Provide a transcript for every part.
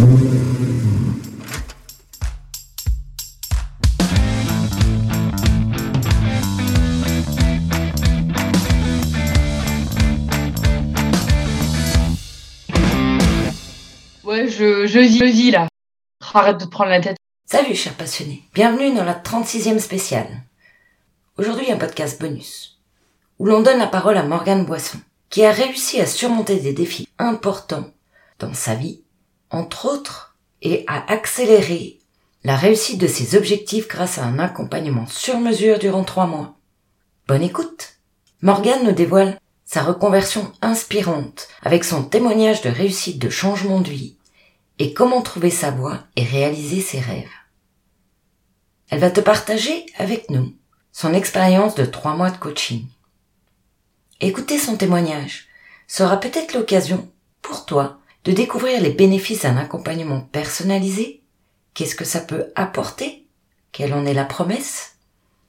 Ouais, je, je je là. Arrête de prendre la tête. Salut chers passionnés, bienvenue dans la 36e spéciale. Aujourd'hui un podcast bonus, où l'on donne la parole à Morgane Boisson, qui a réussi à surmonter des défis importants dans sa vie, entre autres, et à accélérer la réussite de ses objectifs grâce à un accompagnement sur mesure durant trois mois. Bonne écoute Morgane nous dévoile sa reconversion inspirante avec son témoignage de réussite de changement de vie et comment trouver sa voie et réaliser ses rêves. Elle va te partager avec nous son expérience de trois mois de coaching. Écouter son témoignage sera peut-être l'occasion pour toi de découvrir les bénéfices d'un accompagnement personnalisé, qu'est-ce que ça peut apporter, quelle en est la promesse,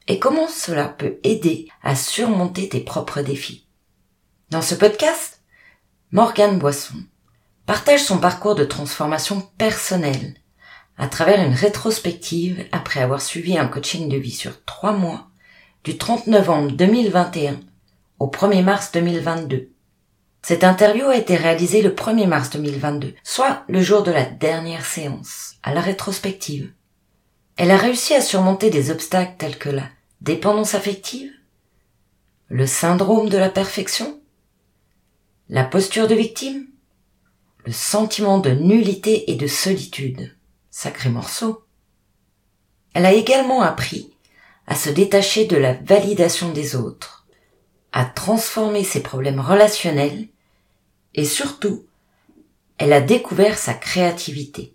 et comment cela peut aider à surmonter tes propres défis. Dans ce podcast, Morgane Boisson partage son parcours de transformation personnelle à travers une rétrospective après avoir suivi un coaching de vie sur trois mois du 30 novembre 2021 au 1er mars 2022. Cette interview a été réalisée le 1er mars 2022, soit le jour de la dernière séance, à la rétrospective. Elle a réussi à surmonter des obstacles tels que la dépendance affective, le syndrome de la perfection, la posture de victime, le sentiment de nullité et de solitude. Sacré morceau. Elle a également appris à se détacher de la validation des autres, à transformer ses problèmes relationnels et surtout, elle a découvert sa créativité.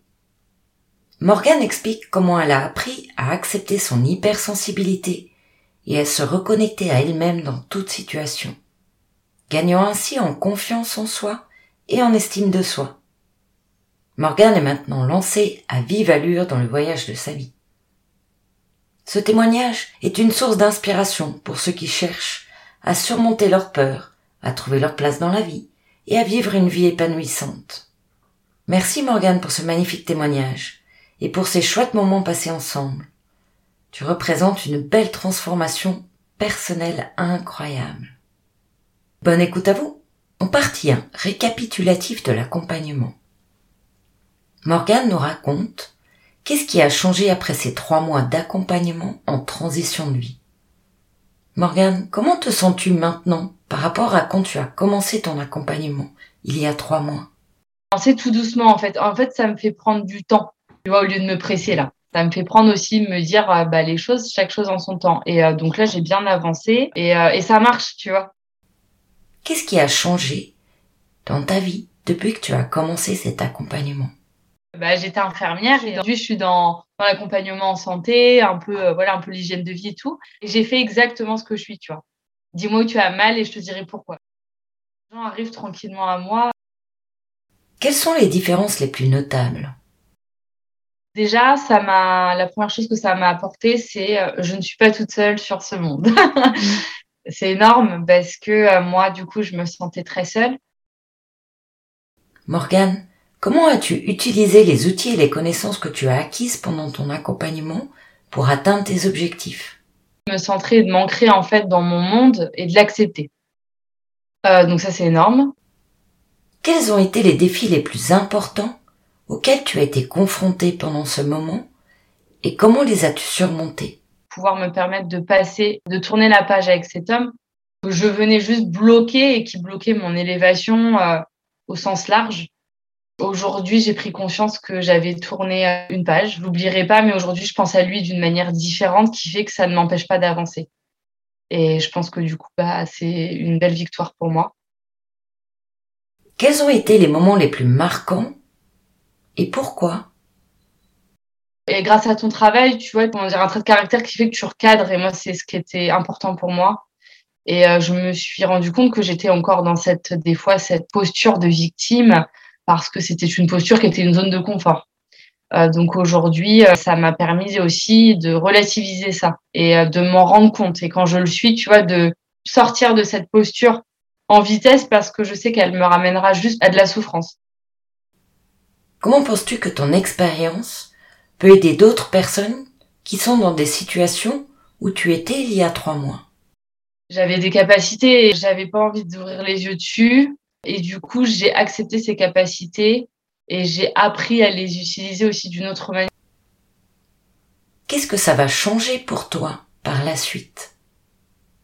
Morgane explique comment elle a appris à accepter son hypersensibilité et à se reconnecter à elle-même dans toute situation, gagnant ainsi en confiance en soi et en estime de soi. Morgane est maintenant lancée à vive allure dans le voyage de sa vie. Ce témoignage est une source d'inspiration pour ceux qui cherchent à surmonter leurs peurs, à trouver leur place dans la vie et à vivre une vie épanouissante. Merci Morgane pour ce magnifique témoignage et pour ces chouettes moments passés ensemble. Tu représentes une belle transformation personnelle incroyable. Bonne écoute à vous. On partit un récapitulatif de l'accompagnement. Morgane nous raconte qu'est-ce qui a changé après ces trois mois d'accompagnement en transition de vie. Morgane, comment te sens-tu maintenant par rapport à quand tu as commencé ton accompagnement il y a trois mois C'est tout doucement en fait. En fait, ça me fait prendre du temps. Tu vois, au lieu de me presser là. Ça me fait prendre aussi me dire euh, bah, les choses, chaque chose en son temps. Et euh, donc là, j'ai bien avancé et, euh, et ça marche, tu vois. Qu'est-ce qui a changé dans ta vie depuis que tu as commencé cet accompagnement? Bah, j'étais infirmière et aujourd'hui je suis dans, dans l'accompagnement en santé, un peu euh, voilà un peu l'hygiène de vie et tout. Et j'ai fait exactement ce que je suis, tu vois. Dis-moi où tu as mal et je te dirai pourquoi. Les gens arrivent tranquillement à moi. Quelles sont les différences les plus notables? Déjà, ça m'a la première chose que ça m'a apporté, c'est euh, je ne suis pas toute seule sur ce monde. c'est énorme parce que euh, moi, du coup, je me sentais très seule. Morgane, Comment as-tu utilisé les outils et les connaissances que tu as acquises pendant ton accompagnement pour atteindre tes objectifs? Me centrer et de m'ancrer en fait dans mon monde et de l'accepter. Euh, donc ça c'est énorme. Quels ont été les défis les plus importants auxquels tu as été confronté pendant ce moment et comment les as-tu surmontés Pouvoir me permettre de passer, de tourner la page avec cet homme que je venais juste bloquer et qui bloquait mon élévation euh, au sens large Aujourd'hui, j'ai pris conscience que j'avais tourné euh, une page. Je l'oublierai pas, mais aujourd'hui, je pense à lui d'une manière différente qui fait que ça ne m'empêche pas d'avancer. Et je pense que du coup, bah, c'est une belle victoire pour moi. Quels ont été les moments les plus marquants et pourquoi? Et grâce à ton travail, tu vois, comment dire, un trait de caractère qui fait que tu recadres. Et moi, c'est ce qui était important pour moi. Et euh, je me suis rendu compte que j'étais encore dans cette, des fois, cette posture de victime parce que c'était une posture qui était une zone de confort. Euh, donc aujourd'hui, euh, ça m'a permis aussi de relativiser ça et euh, de m'en rendre compte. Et quand je le suis, tu vois, de sortir de cette posture en vitesse parce que je sais qu'elle me ramènera juste à de la souffrance. Comment penses-tu que ton expérience peut aider d'autres personnes qui sont dans des situations où tu étais il y a trois mois? J'avais des capacités et j'avais pas envie d'ouvrir les yeux dessus. Et du coup, j'ai accepté ces capacités et j'ai appris à les utiliser aussi d'une autre manière. Qu'est-ce que ça va changer pour toi par la suite?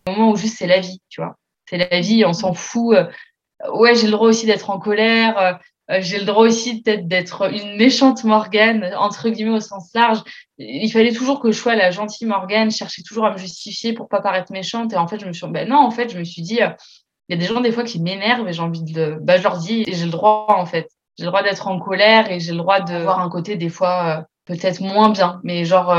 Au moment où juste c'est la vie, tu vois. C'est la vie, on s'en fout. Ouais, j'ai le droit aussi d'être en colère. Euh, j'ai le droit aussi peut-être d'être une méchante Morgane, entre guillemets au sens large. Il fallait toujours que je sois la gentille Morgane, chercher toujours à me justifier pour pas paraître méchante. Et en fait, je me suis ben non, en fait, je me suis dit, euh, il y a des gens des fois qui m'énervent et j'ai envie de, bah, je leur dis, j'ai le droit en fait. J'ai le droit d'être en colère et j'ai le droit de voir un côté des fois euh, peut-être moins bien. Mais genre,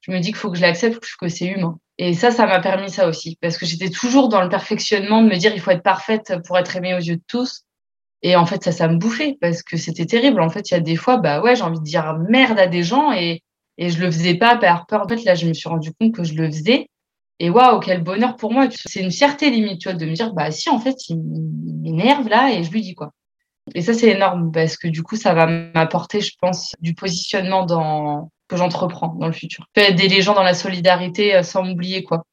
je me dis qu'il faut que je l'accepte, que c'est humain. Et ça, ça m'a permis ça aussi. Parce que j'étais toujours dans le perfectionnement de me dire il faut être parfaite pour être aimée aux yeux de tous. Et en fait, ça, ça me bouffait parce que c'était terrible. En fait, il y a des fois, bah ouais, j'ai envie de dire merde à des gens et, et je le faisais pas par peur. En fait, là, je me suis rendu compte que je le faisais. Et waouh, quel bonheur pour moi. C'est une fierté limite, tu vois, de me dire, bah si, en fait, il m'énerve là et je lui dis quoi. Et ça, c'est énorme parce que du coup, ça va m'apporter, je pense, du positionnement dans que j'entreprends dans le futur. Aider les gens dans la solidarité euh, sans m'oublier, quoi.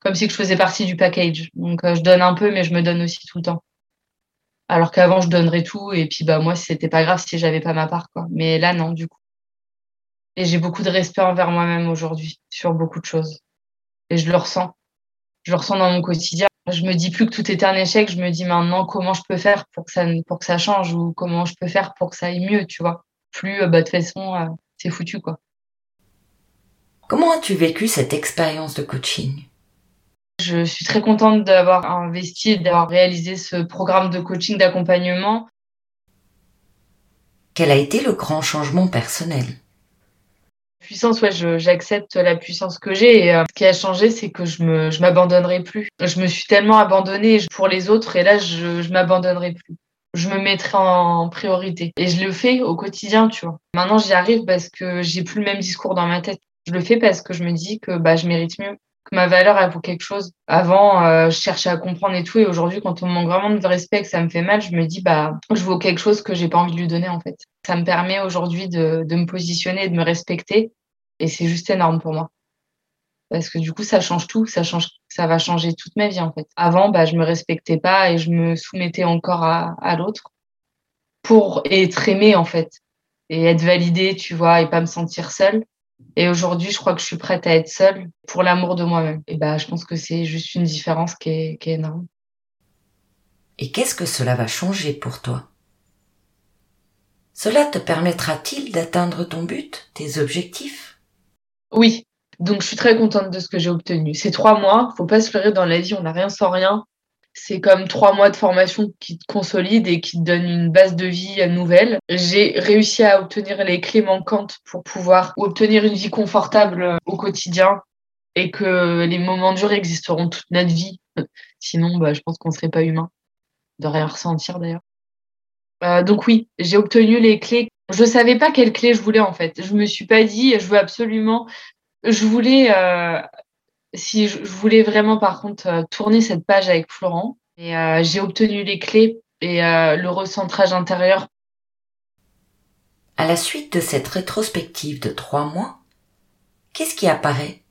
Comme si je faisais partie du package. Donc, euh, je donne un peu, mais je me donne aussi tout le temps. Alors qu'avant, je donnerais tout et puis bah moi, c'était pas grave si j'avais pas ma part quoi. Mais là, non, du coup. Et j'ai beaucoup de respect envers moi-même aujourd'hui sur beaucoup de choses. Et je le ressens. Je le ressens dans mon quotidien. Je me dis plus que tout est un échec. Je me dis maintenant comment je peux faire pour que ça pour que ça change ou comment je peux faire pour que ça aille mieux, tu vois. Plus bah de toute façon, euh, c'est foutu quoi. Comment as-tu vécu cette expérience de coaching? Je suis très contente d'avoir investi et d'avoir réalisé ce programme de coaching d'accompagnement. Quel a été le grand changement personnel? Puissance, ouais, j'accepte la puissance que j'ai. Et euh, ce qui a changé, c'est que je me, je m'abandonnerai plus. Je me suis tellement abandonnée pour les autres, et là, je, je m'abandonnerai plus. Je me mettrai en priorité. Et je le fais au quotidien, tu vois. Maintenant, j'y arrive parce que j'ai plus le même discours dans ma tête. Je le fais parce que je me dis que bah, je mérite mieux que ma valeur elle vaut quelque chose. Avant, euh, je cherchais à comprendre et tout, et aujourd'hui, quand on me manque vraiment de respect, que ça me fait mal, je me dis bah je vaux quelque chose que j'ai pas envie de lui donner en fait. Ça me permet aujourd'hui de, de me positionner de me respecter, et c'est juste énorme pour moi. Parce que du coup, ça change tout, ça change, ça va changer toute ma vie en fait. Avant, bah je me respectais pas et je me soumettais encore à, à l'autre pour être aimée en fait et être validée, tu vois, et pas me sentir seule. Et aujourd'hui, je crois que je suis prête à être seule pour l'amour de moi-même. Et bah, je pense que c'est juste une différence qui est, qui est énorme. Et qu'est-ce que cela va changer pour toi? Cela te permettra-t-il d'atteindre ton but, tes objectifs? Oui. Donc, je suis très contente de ce que j'ai obtenu. Ces trois mois, faut pas se leurrer dans la vie, on n'a rien sans rien c'est comme trois mois de formation qui te consolide et qui te donne une base de vie nouvelle. J'ai réussi à obtenir les clés manquantes pour pouvoir obtenir une vie confortable au quotidien et que les moments durs existeront toute notre vie. Sinon, bah, je pense qu'on serait pas humain de rien ressentir d'ailleurs. Euh, donc oui, j'ai obtenu les clés. Je savais pas quelles clés je voulais en fait. Je me suis pas dit, je veux absolument. Je voulais euh, si je, voulais vraiment, par contre, euh, tourner cette page avec Florent, et j'ai obtenu les clés et le recentrage intérieur. À la suite de cette rétrospective de trois mois, qu'est-ce qui apparaît?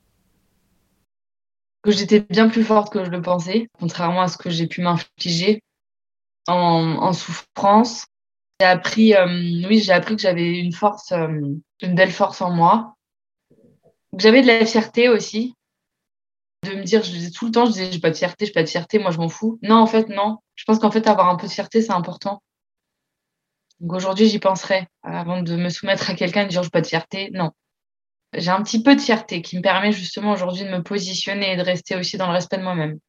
Que j'étais bien plus forte que je le pensais, contrairement à ce que j'ai pu m'infliger en, souffrance. J'ai appris, oui, j'ai appris que j'avais une force, une belle force en moi. J'avais de la fierté aussi, de me dire, je disais tout le temps, je disais, j'ai pas de fierté, j'ai pas de fierté, moi je m'en fous. Non, en fait, non. Je pense qu'en fait, avoir un peu de fierté, c'est important. Donc aujourd'hui, j'y penserai avant de me soumettre à quelqu'un et de dire, j'ai pas de fierté. Non. J'ai un petit peu de fierté qui me permet justement aujourd'hui de me positionner et de rester aussi dans le respect de moi-même.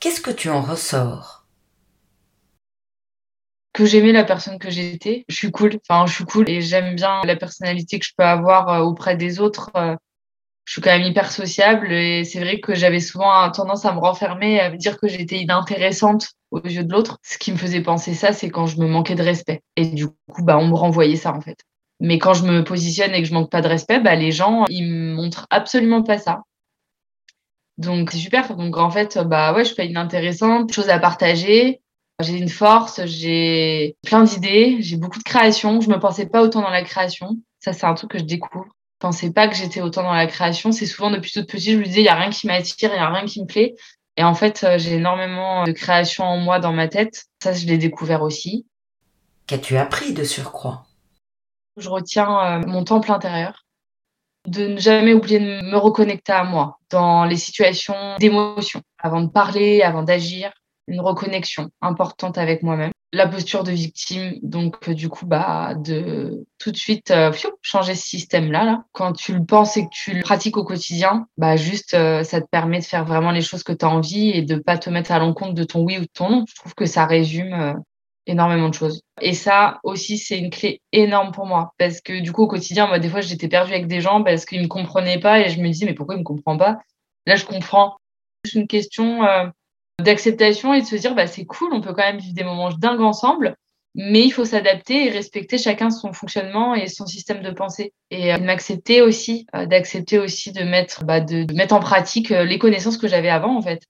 Qu'est-ce que tu en ressors? Que j'aimais la personne que j'étais. Je suis cool. Enfin, je suis cool et j'aime bien la personnalité que je peux avoir euh, auprès des autres. Euh, je suis quand même hyper sociable et c'est vrai que j'avais souvent tendance à me renfermer, à me dire que j'étais inintéressante aux yeux de l'autre. Ce qui me faisait penser ça, c'est quand je me manquais de respect. Et du coup, bah, on me renvoyait ça, en fait. Mais quand je me positionne et que je manque pas de respect, bah, les gens, ils me montrent absolument pas ça. Donc, c'est super. Donc, en fait, bah, ouais, je suis pas inintéressante, chose à partager. J'ai une force, j'ai plein d'idées, j'ai beaucoup de création. Je me pensais pas autant dans la création. Ça, c'est un truc que je découvre. Je pensais pas que j'étais autant dans la création. C'est souvent depuis toute petite, je me disais, il y a rien qui m'attire, il y a rien qui me plaît. Et en fait, euh, j'ai énormément de création en moi, dans ma tête. Ça, je l'ai découvert aussi. Qu'as-tu appris de surcroît? Je retiens euh, mon temple intérieur de ne jamais oublier de me reconnecter à moi dans les situations d'émotion, avant de parler, avant d'agir, une reconnexion importante avec moi-même. La posture de victime, donc euh, du coup, bah, de tout de suite euh, changer ce système-là. Là. Quand tu le penses et que tu le pratiques au quotidien, bah, juste euh, ça te permet de faire vraiment les choses que tu as envie et de pas te mettre à l'encontre de ton oui ou de ton non. Je trouve que ça résume énormément de choses. Et ça aussi, c'est une clé énorme pour moi. Parce que du coup, au quotidien, moi, des fois, j'étais perdue avec des gens parce qu'ils me comprenaient pas et je me disais, mais pourquoi ils me comprennent pas? Là, je comprends. C'est une question d'acceptation et de se dire, bah, c'est cool, on peut quand même vivre des moments dingues ensemble, mais il faut s'adapter et respecter chacun son fonctionnement et son système de pensée. Et euh, m'accepter aussi, euh, d'accepter aussi de mettre, bah, de, mettre en pratique les connaissances que j'avais avant, en fait.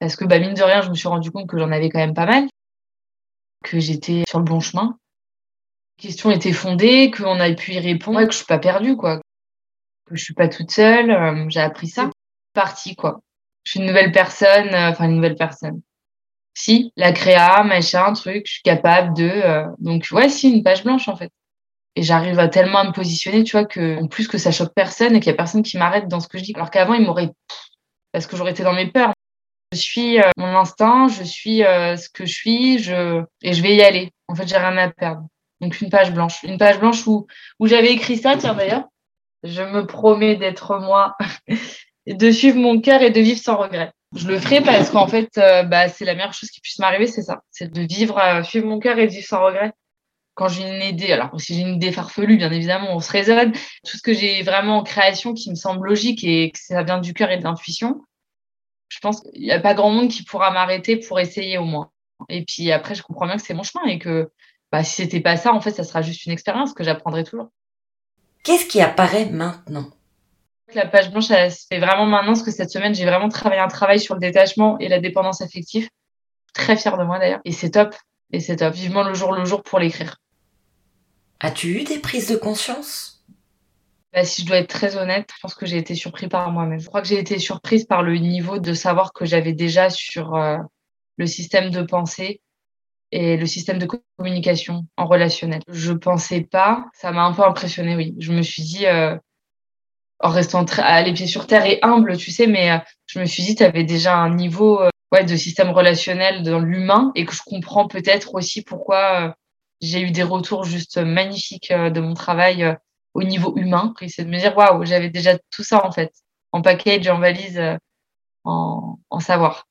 Parce que, bah, mine de rien, je me suis rendu compte que j'en avais quand même pas mal que j'étais sur le bon chemin. La question était fondée, qu'on a pu y répondre, que je suis pas perdue, quoi. Que je suis pas toute seule. Euh, j'ai appris ça. Partie, quoi. Je suis une nouvelle personne, euh, enfin une nouvelle personne. Si, la créa, machin, truc, je suis capable de. Euh, donc ouais, si, une page blanche en fait. Et j'arrive à tellement à me positionner, tu vois, que en plus que ça choque personne et qu'il y a personne qui m'arrête dans ce que je dis. Alors qu'avant, il m'aurait parce que j'aurais été dans mes peurs. Je suis euh, mon instinct, je suis ce que je suis, je et je vais y aller. En fait, j'ai rien à perdre. Donc une page blanche, une page blanche où où j'avais écrit ça, tiens d'ailleurs. Je me promets d'être moi, de suivre mon cœur et de vivre sans regret. Je le ferai parce qu'en fait, euh, bah, c'est la meilleure chose qui puisse m'arriver, c'est ça. C'est de vivre, suivre mon cœur et de vivre sans regret. Quand j'ai une idée, alors si j'ai une idée farfelue, bien évidemment, on se raisonne. Tout ce que j'ai vraiment en création qui me semble logique et que ça vient du cœur et de l'intuition, je pense qu'il n'y a pas grand monde qui pourra m'arrêter pour essayer au moins. Et puis après, je comprends bien que c'est mon chemin et que bah, si c'était pas ça, en fait, ça sera juste une expérience que j'apprendrai toujours. Qu'est-ce qui apparaît maintenant? La page blanche, elle se fait vraiment maintenant parce que cette semaine, j'ai vraiment travaillé un travail sur le détachement et la dépendance affective. Très fière de moi d'ailleurs. Et c'est top. Et c'est top. Vivement le jour le jour pour l'écrire. As-tu eu des prises de conscience? Bah, si je dois être très honnête, je pense que j'ai été surprise par moi-même. Je crois que j'ai été surprise par le niveau de savoir que j'avais déjà sur euh, le système de pensée et le système de communication en relationnel. Je pensais pas, ça m'a un peu impressionné, oui. Je me suis dit, euh, en restant à les pieds sur terre et humble, tu sais, mais euh, je me suis dit, tu avais déjà un niveau ouais, de système relationnel dans l'humain et que je comprends peut-être aussi pourquoi j'ai eu des retours juste magnifiques de mon travail au niveau humain. C'est de me dire, waouh, j'avais déjà tout ça en fait, en package, en valise, euh, en savoir.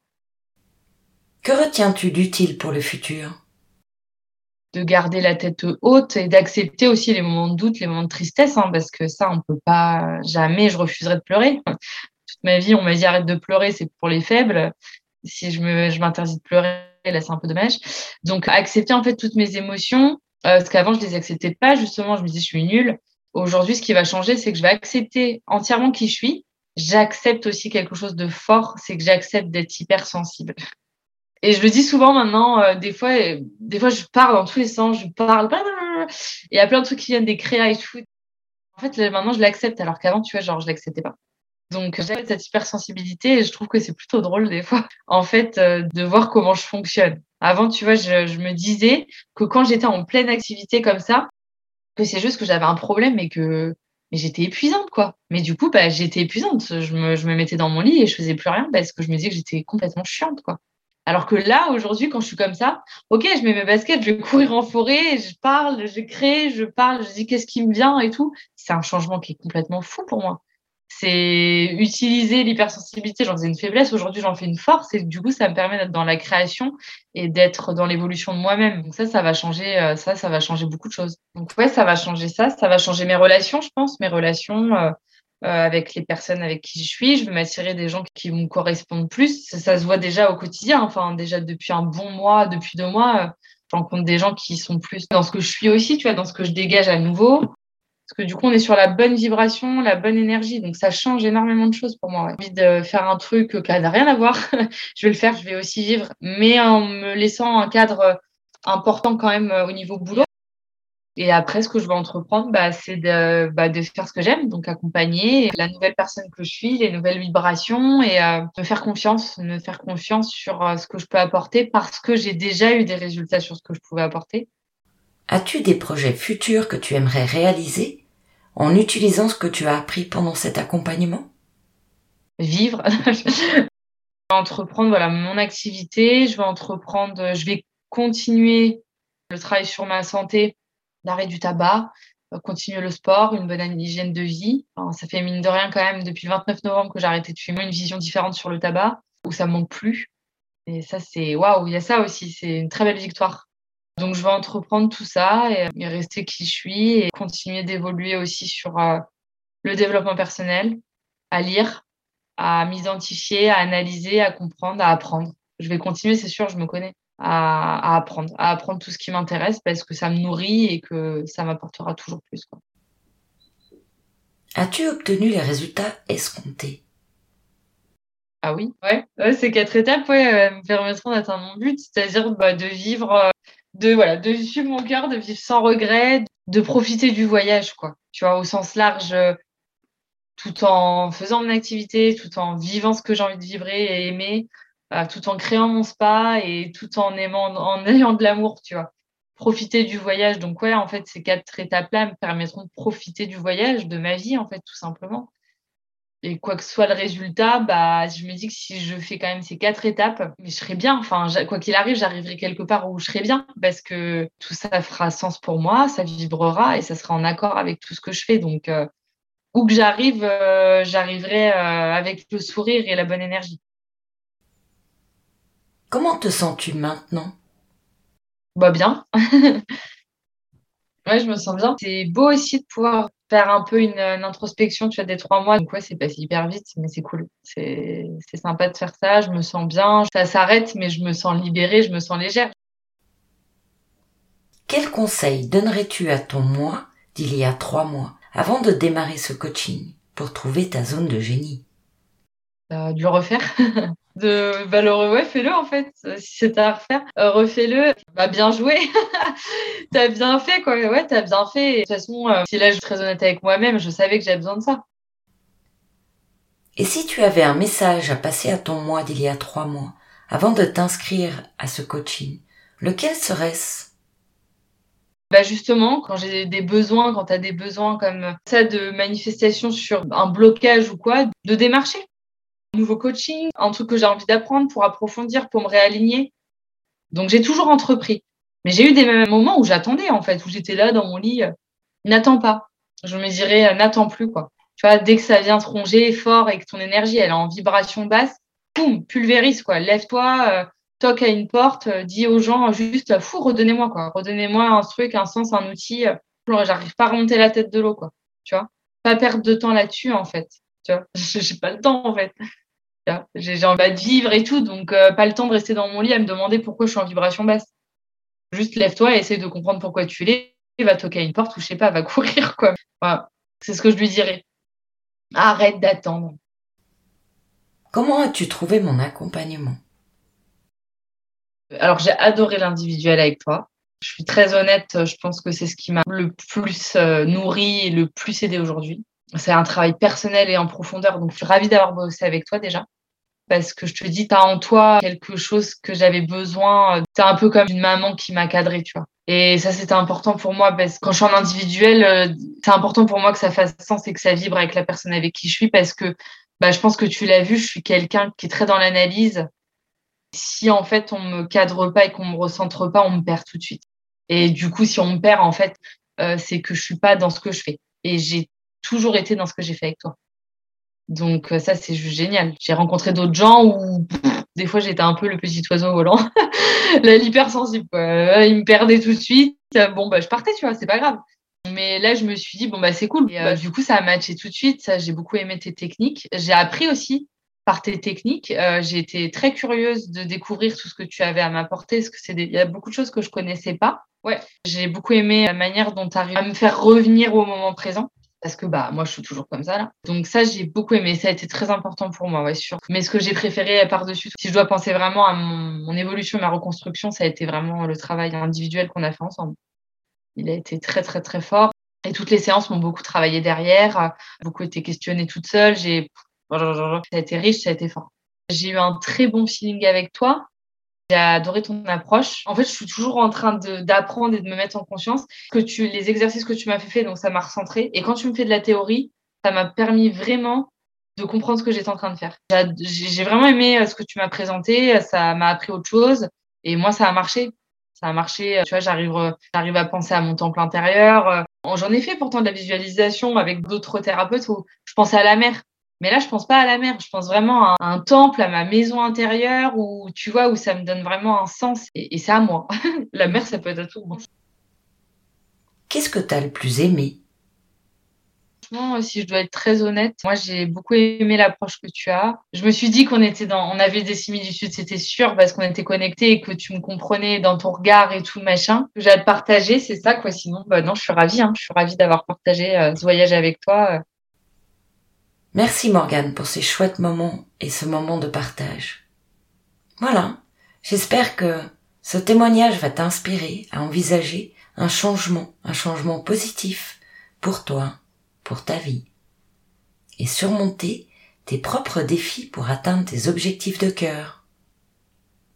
Que retiens-tu d'utile pour le futur? De garder la tête haute et d'accepter aussi les moments de doute, les moments de tristesse, hein, parce que ça, on peut pas jamais, je refuserai de pleurer. Toute ma vie, on m'a dit arrête de pleurer, c'est pour les faibles. Si je me, je m'interdis de pleurer, là, c'est un peu dommage. Donc, accepter en fait toutes mes émotions, euh, parce qu'avant, je les acceptais pas, justement, je me disais, je suis nulle. Aujourd'hui, ce qui va changer, c'est que je vais accepter entièrement qui je suis. J'accepte aussi quelque chose de fort, c'est que j'accepte d'être hypersensible. Et je le dis souvent maintenant, euh, des fois, euh, des fois, je parle dans tous les sens, je parle, et il y a plein de trucs qui viennent des créas et tout. En fait, maintenant, je l'accepte, alors qu'avant, tu vois, genre, je l'acceptais pas. Donc, j'ai cette hypersensibilité et je trouve que c'est plutôt drôle des fois, en fait, euh, de voir comment je fonctionne. Avant, tu vois, je, je me disais que quand j'étais en pleine activité comme ça, que c'est juste que j'avais un problème et que mais j'étais épuisante quoi. Mais du coup bah j'étais épuisante, je me, je me mettais dans mon lit et je faisais plus rien parce que je me disais que j'étais complètement chiante quoi. Alors que là aujourd'hui quand je suis comme ça, OK, je mets mes baskets, je vais courir en forêt, je parle, je crée, je parle, je dis qu'est-ce qui me vient et tout, c'est un changement qui est complètement fou pour moi c'est utiliser l'hypersensibilité, j'en faisais une faiblesse, aujourd'hui j'en fais une force et du coup ça me permet d'être dans la création et d'être dans l'évolution de moi-même. Donc ça, ça va changer, euh, ça, va changer beaucoup de choses. Donc ouais, ça va changer ça, ça va changer mes relations, je pense, mes relations euh, avec les personnes avec qui je suis. Je vais m'attirer des gens qui me correspondent plus. Ça, se voit déjà au quotidien, enfin déjà depuis un bon mois, depuis deux mois, je rencontre des gens qui sont plus dans ce que je suis aussi, tu vois, dans ce que je dégage à nouveau Parce que du coup, on est sur la bonne vibration, la bonne énergie. Donc, ça change énormément de choses pour moi. J'ai envie de faire un truc qui n'a rien à voir. je vais le faire, je vais aussi vivre, mais en me laissant un cadre important quand même au niveau boulot. Et après, ce que je vais entreprendre, bah, c'est de, bah, de faire ce que j'aime, donc accompagner la nouvelle personne que je suis, les nouvelles vibrations et euh, me faire confiance, me faire confiance sur euh, ce que je peux apporter parce que j'ai déjà eu des résultats sur ce que je pouvais apporter. As-tu des projets futurs que tu aimerais réaliser en utilisant ce que tu as appris pendant cet accompagnement? Vivre. je vais entreprendre voilà, mon activité, je vais entreprendre, je vais continuer le travail sur ma santé l'arrêt du tabac, euh, continuer le sport, une bonne hygiène de vie. ça fait mine de rien quand même depuis le 29 novembre que j'ai arrêté de fumer, une vision différente sur le tabac, où ça me manque plus. Et ça, c'est waouh, il y a ça aussi, c'est une très belle victoire. Donc, je vais entreprendre tout ça et, rester qui je suis et continuer d'évoluer aussi sur euh, le développement personnel, à lire, à m'identifier, à analyser, à comprendre, à apprendre. Je vais continuer, c'est sûr, je me connais à, apprendre, à apprendre tout ce qui m'intéresse parce que ça me nourrit et que ça m'apportera toujours plus. As-tu obtenu les résultats escomptés? Ah oui, ouais. ces quatre étapes ouais, me permettront d'atteindre mon but, c'est-à-dire bah, de vivre, euh, de voilà, de suivre mon cœur, de vivre sans regret, de profiter du voyage, quoi. Tu vois, au sens large, euh, tout en faisant mon activité, tout en vivant ce que j'ai envie de vibrer et aimer, tout en créant mon spa et tout en aimant, en ayant de l'amour, tu vois. Profiter du voyage. Donc, ouais, en fait, ces quatre étapes-là me permettront de profiter du voyage, de ma vie, en fait, tout simplement. Et quoi que soit le résultat, bah, je me dis que si je fais quand même ces quatre étapes, je serai bien. Enfin, quoi qu'il arrive, j'arriverai quelque part où je serai bien parce que tout ça fera sens pour moi, ça vibrera et ça sera en accord avec tout ce que je fais. Donc, euh, où que j'arrive, euh, j'arriverai euh, avec le sourire et la bonne énergie. Comment te sens-tu maintenant? Bah bien. ouais, je me sens bien. C'est beau aussi de pouvoir faire un peu une, introspection, tu as des trois mois. Donc ouais, c'est passé hyper vite, mais c'est cool. C'est sympa de faire ça. Je me sens bien. Ça s'arrête, mais je me sens libérée, je me sens légère. Quel conseil donnerais-tu à ton moi d'il y a trois mois avant de démarrer ce coaching pour trouver ta zone de génie? Euh, le refaire. de valorer, ouais, fais-le en fait. Si c'est à refaire, euh, refais-le. Bah, bien joué. t'as bien fait, quoi. Ouais, t'as bien fait. de toute façon, euh, si là, je suis très honnête avec moi-même, je savais que j'avais besoin de ça. Et si tu avais un message à passer à ton moi d'il y a trois mois, avant de t'inscrire à ce coaching, lequel serait-ce? Bah justement, quand j'ai des besoins, quand tu as des besoins comme ça de manifestation sur un blocage ou quoi, de démarcher nouveau coaching, un truc que j'ai envie d'apprendre pour approfondir, pour me réaligner. Donc j'ai toujours entrepris. Mais j'ai eu des moments où j'attendais en fait, où j'étais là dans mon lit, euh, n'attends pas. Je me dirais, euh, n'attends plus quoi. Tu vois, dès que ça vient te ronger fort et que ton énergie elle est en vibration basse, boum, pulvérise quoi. Lève-toi, euh, toque à une porte, dis aux gens juste, fou, redonnez-moi quoi. Redonnez-moi un truc, un sens, un outil. J'arrive pas à remonter la tête de l'eau quoi. Tu vois, pas perdre de temps là-dessus en fait. Tu vois, j'ai pas le temps en fait. J'ai envie de vivre et tout, donc euh, pas le temps de rester dans mon lit à me demander pourquoi je suis en vibration basse. Juste lève-toi et essaie de comprendre pourquoi tu l'es, va toquer à une porte ou je sais pas, va courir quoi. C'est ce que je lui dirais. Arrête d'attendre. Comment as-tu trouvé mon accompagnement? Alors j'ai adoré l'individuel avec toi. Je suis très honnête, je pense que c'est ce qui m'a le plus euh, nourri et le plus aidé aujourd'hui. C'est un travail personnel et en profondeur, donc je suis ravie d'avoir bossé avec toi déjà parce que je te dis, tu as en toi quelque chose que j'avais besoin. Tu un peu comme une maman qui m'a cadré, tu vois. Et ça, c'était important pour moi parce que quand je suis en individuel, euh, c'est important pour moi que ça fasse sens et que ça vibre avec la personne avec qui je suis parce que bah, je pense que tu l'as vu, je suis quelqu'un qui est très dans l'analyse. Si en fait on me cadre pas et qu'on me recentre pas, on me perd tout de suite. Et du coup, si on me perd, en fait, euh, c'est que je suis pas dans ce que je fais. Et j'ai toujours été dans ce que j'ai fait avec toi. Donc euh, ça, c'est juste génial. J'ai rencontré d'autres gens où des fois j'étais un peu le petit oiseau volant, l'hypersensible. Euh, il me perdait tout de suite. Bon, bah, je partais, tu vois, c'est pas grave. Mais là, je me suis dit, bon, bah, c'est cool. Euh, du coup, ça a matché tout de suite. Ça, j'ai beaucoup aimé tes techniques. J'ai appris aussi par tes techniques. Euh, j'ai été très curieuse de découvrir tout ce que tu avais à m'apporter, parce que c'est il y a beaucoup de choses que je connaissais pas. Ouais, j'ai beaucoup aimé la manière dont tu arrives à me faire revenir au moment présent. Parce que bah moi je suis toujours comme ça là. Donc ça j'ai beaucoup aimé, ça a été très important pour moi, ouais sûr. Mais ce que j'ai préféré par-dessus, si je dois penser vraiment à mon, mon évolution, ma reconstruction, ça a été vraiment le travail individuel qu'on a fait ensemble. Il a été très très très fort. Et toutes les séances m'ont beaucoup travaillé derrière, beaucoup été questionnée toute seule. J'ai ça a été riche, ça a été fort. J'ai eu un très bon feeling avec toi. J'ai adoré ton approche. En fait, je suis toujours en train d'apprendre et de me mettre en conscience que tu, les exercices que tu m'as fait, donc ça m'a recentré. Et quand tu me fais de la théorie, ça m'a permis vraiment de comprendre ce que j'étais en train de faire. J'ai vraiment aimé euh, ce que tu m'as présenté. Ça m'a appris autre chose. Et moi, ça a marché. Ça a marché. Tu vois, j'arrive, j'arrive à penser à mon temple intérieur. J'en ai fait pourtant de la visualisation avec d'autres thérapeutes où je pensais à la mer. Mais là, je pense pas à la mer, je pense vraiment à un temple, à ma maison intérieure, où tu vois, où ça me donne vraiment un sens. Et, c'est à moi. la mer, ça peut être à tout. Qu'est-ce que tu as le plus aimé? Si je dois être très honnête, moi j'ai beaucoup aimé l'approche que tu as. Je me suis dit qu'on était dans, on avait des similitudes, c'était sûr parce qu'on était connectés et que tu me comprenais dans ton regard et tout machin. J'ai à te partager, c'est ça quoi. Sinon, bah non, je suis ravie. Hein. Je suis ravie d'avoir partagé euh, ce voyage avec toi. Merci Morgane pour ces chouettes moments et ce moment de partage. Voilà, j'espère que ce témoignage va t'inspirer à envisager un changement, un changement positif pour toi, pour ta vie, et surmonter tes propres défis pour atteindre tes objectifs de cœur.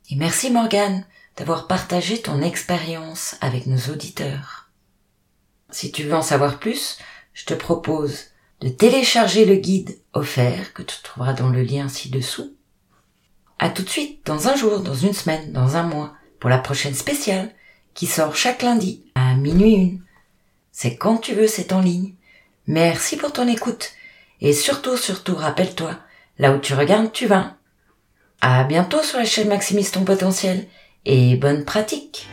Et merci Morgane d'avoir partagé ton expérience avec nos auditeurs. Si tu veux en savoir plus, je te propose de télécharger le guide offert que tu trouveras dans le lien ci-dessous. À tout de suite, dans un jour, dans une semaine, dans un mois, pour la prochaine spéciale, qui sort chaque lundi à minuit une. C'est quand tu veux, c'est en ligne. Merci pour ton écoute. Et surtout, surtout, rappelle-toi, là où tu regardes, tu vas. À bientôt sur la chaîne Maximise ton potentiel et bonne pratique.